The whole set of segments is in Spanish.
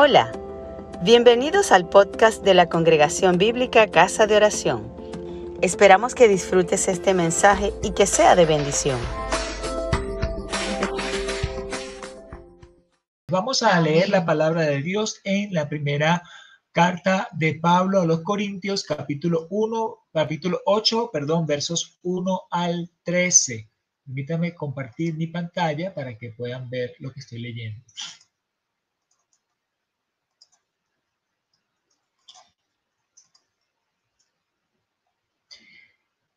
Hola, bienvenidos al podcast de la Congregación Bíblica Casa de Oración. Esperamos que disfrutes este mensaje y que sea de bendición. Vamos a leer la palabra de Dios en la primera carta de Pablo a los Corintios, capítulo 1, capítulo 8, perdón, versos 1 al 13. Permítame compartir mi pantalla para que puedan ver lo que estoy leyendo.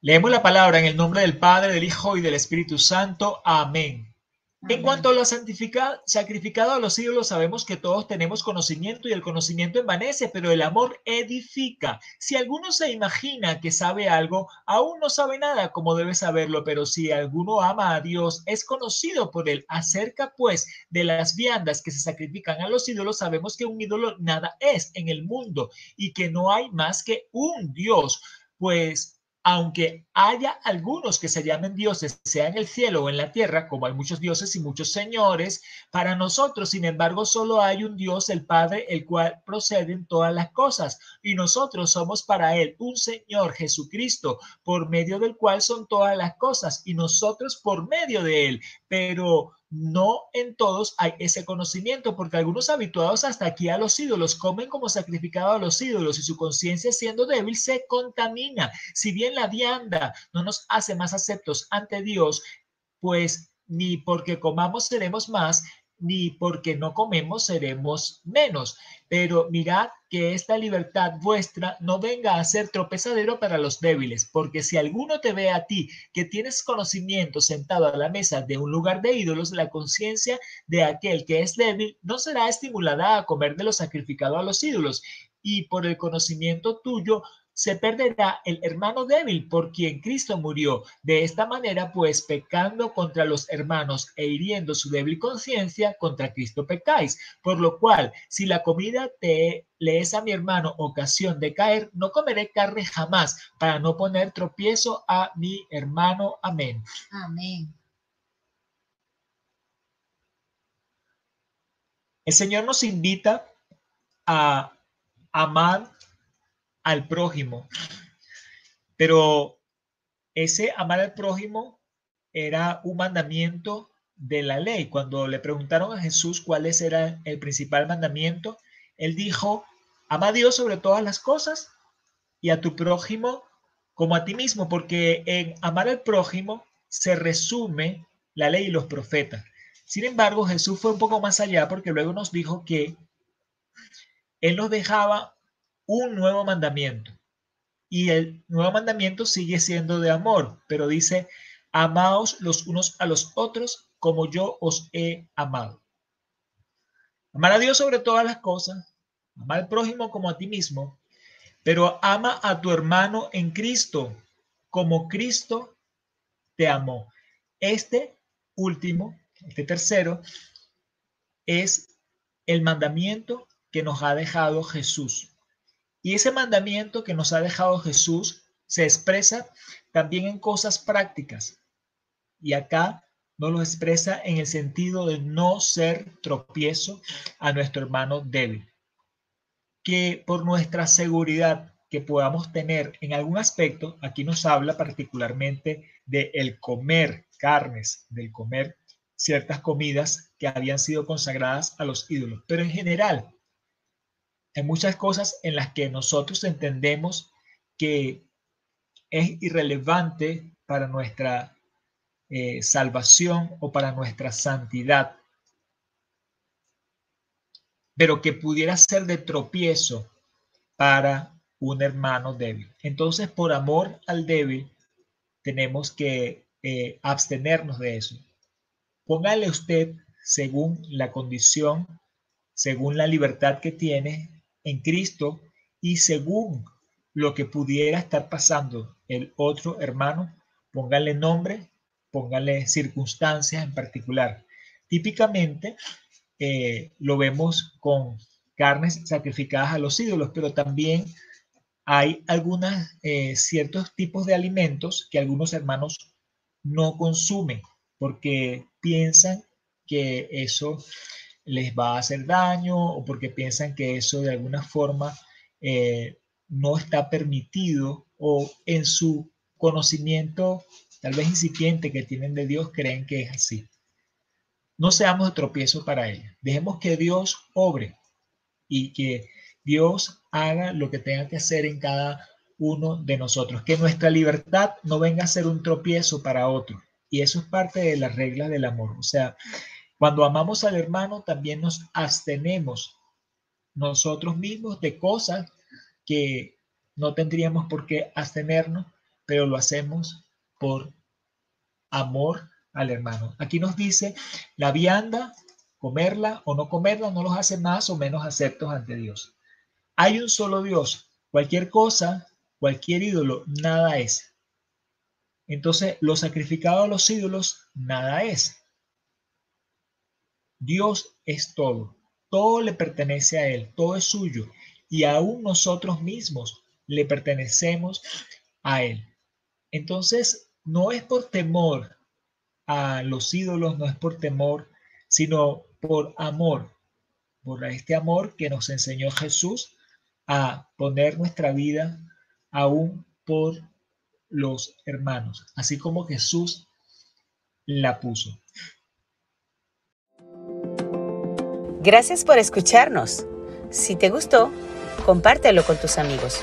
Leemos la palabra en el nombre del Padre, del Hijo y del Espíritu Santo. Amén. En cuanto a lo sacrificado a los ídolos, sabemos que todos tenemos conocimiento y el conocimiento envanece, pero el amor edifica. Si alguno se imagina que sabe algo, aún no sabe nada como debe saberlo, pero si alguno ama a Dios, es conocido por él. Acerca pues de las viandas que se sacrifican a los ídolos, sabemos que un ídolo nada es en el mundo y que no hay más que un Dios. Pues aunque haya algunos que se llamen dioses, sea en el cielo o en la tierra, como hay muchos dioses y muchos señores, para nosotros, sin embargo, solo hay un Dios, el Padre, el cual proceden todas las cosas, y nosotros somos para Él un Señor Jesucristo, por medio del cual son todas las cosas, y nosotros por medio de Él. Pero no en todos hay ese conocimiento, porque algunos habituados hasta aquí a los ídolos comen como sacrificado a los ídolos y su conciencia siendo débil se contamina. Si bien la vianda no nos hace más aceptos ante Dios, pues ni porque comamos seremos más, ni porque no comemos seremos menos. Pero mirad que esta libertad vuestra no venga a ser tropezadero para los débiles, porque si alguno te ve a ti que tienes conocimiento sentado a la mesa de un lugar de ídolos, la conciencia de aquel que es débil no será estimulada a comer de lo sacrificado a los ídolos, y por el conocimiento tuyo se perderá el hermano débil por quien Cristo murió. De esta manera, pues, pecando contra los hermanos e hiriendo su débil conciencia, contra Cristo pecáis. Por lo cual, si la comida te le es a mi hermano ocasión de caer, no comeré carne jamás, para no poner tropiezo a mi hermano. Amén. Amén. El Señor nos invita a amar al prójimo. Pero ese amar al prójimo era un mandamiento de la ley. Cuando le preguntaron a Jesús cuál era el principal mandamiento, él dijo, ama a Dios sobre todas las cosas y a tu prójimo como a ti mismo, porque en amar al prójimo se resume la ley y los profetas. Sin embargo, Jesús fue un poco más allá porque luego nos dijo que Él nos dejaba un nuevo mandamiento. Y el nuevo mandamiento sigue siendo de amor, pero dice, amaos los unos a los otros como yo os he amado. Amar a Dios sobre todas las cosas, amar al prójimo como a ti mismo, pero ama a tu hermano en Cristo como Cristo te amó. Este último, este tercero, es el mandamiento que nos ha dejado Jesús. Y ese mandamiento que nos ha dejado Jesús se expresa también en cosas prácticas. Y acá nos lo expresa en el sentido de no ser tropiezo a nuestro hermano débil. Que por nuestra seguridad que podamos tener en algún aspecto, aquí nos habla particularmente de el comer carnes, del comer ciertas comidas que habían sido consagradas a los ídolos. Pero en general, hay muchas cosas en las que nosotros entendemos que es irrelevante para nuestra eh, salvación o para nuestra santidad, pero que pudiera ser de tropiezo para un hermano débil. Entonces, por amor al débil, tenemos que eh, abstenernos de eso. Póngale usted, según la condición, según la libertad que tiene, en Cristo y según lo que pudiera estar pasando el otro hermano, póngale nombre, póngale circunstancias en particular. Típicamente eh, lo vemos con carnes sacrificadas a los ídolos, pero también hay algunos eh, ciertos tipos de alimentos que algunos hermanos no consumen porque piensan que eso les va a hacer daño o porque piensan que eso de alguna forma eh, no está permitido o en su conocimiento tal vez incipiente que tienen de Dios creen que es así. No seamos de tropiezo para ellos. Dejemos que Dios obre y que Dios haga lo que tenga que hacer en cada uno de nosotros. Que nuestra libertad no venga a ser un tropiezo para otro. Y eso es parte de las reglas del amor. O sea, cuando amamos al hermano, también nos abstenemos nosotros mismos de cosas que no tendríamos por qué abstenernos, pero lo hacemos por amor al hermano. Aquí nos dice, la vianda, comerla o no comerla, no los hace más o menos aceptos ante Dios. Hay un solo Dios. Cualquier cosa, cualquier ídolo, nada es. Entonces, lo sacrificado a los ídolos, nada es. Dios es todo. Todo le pertenece a Él, todo es suyo. Y aún nosotros mismos le pertenecemos a Él. Entonces, no es por temor a los ídolos, no es por temor, sino por amor, por este amor que nos enseñó Jesús a poner nuestra vida aún por los hermanos, así como Jesús la puso. Gracias por escucharnos. Si te gustó, compártelo con tus amigos.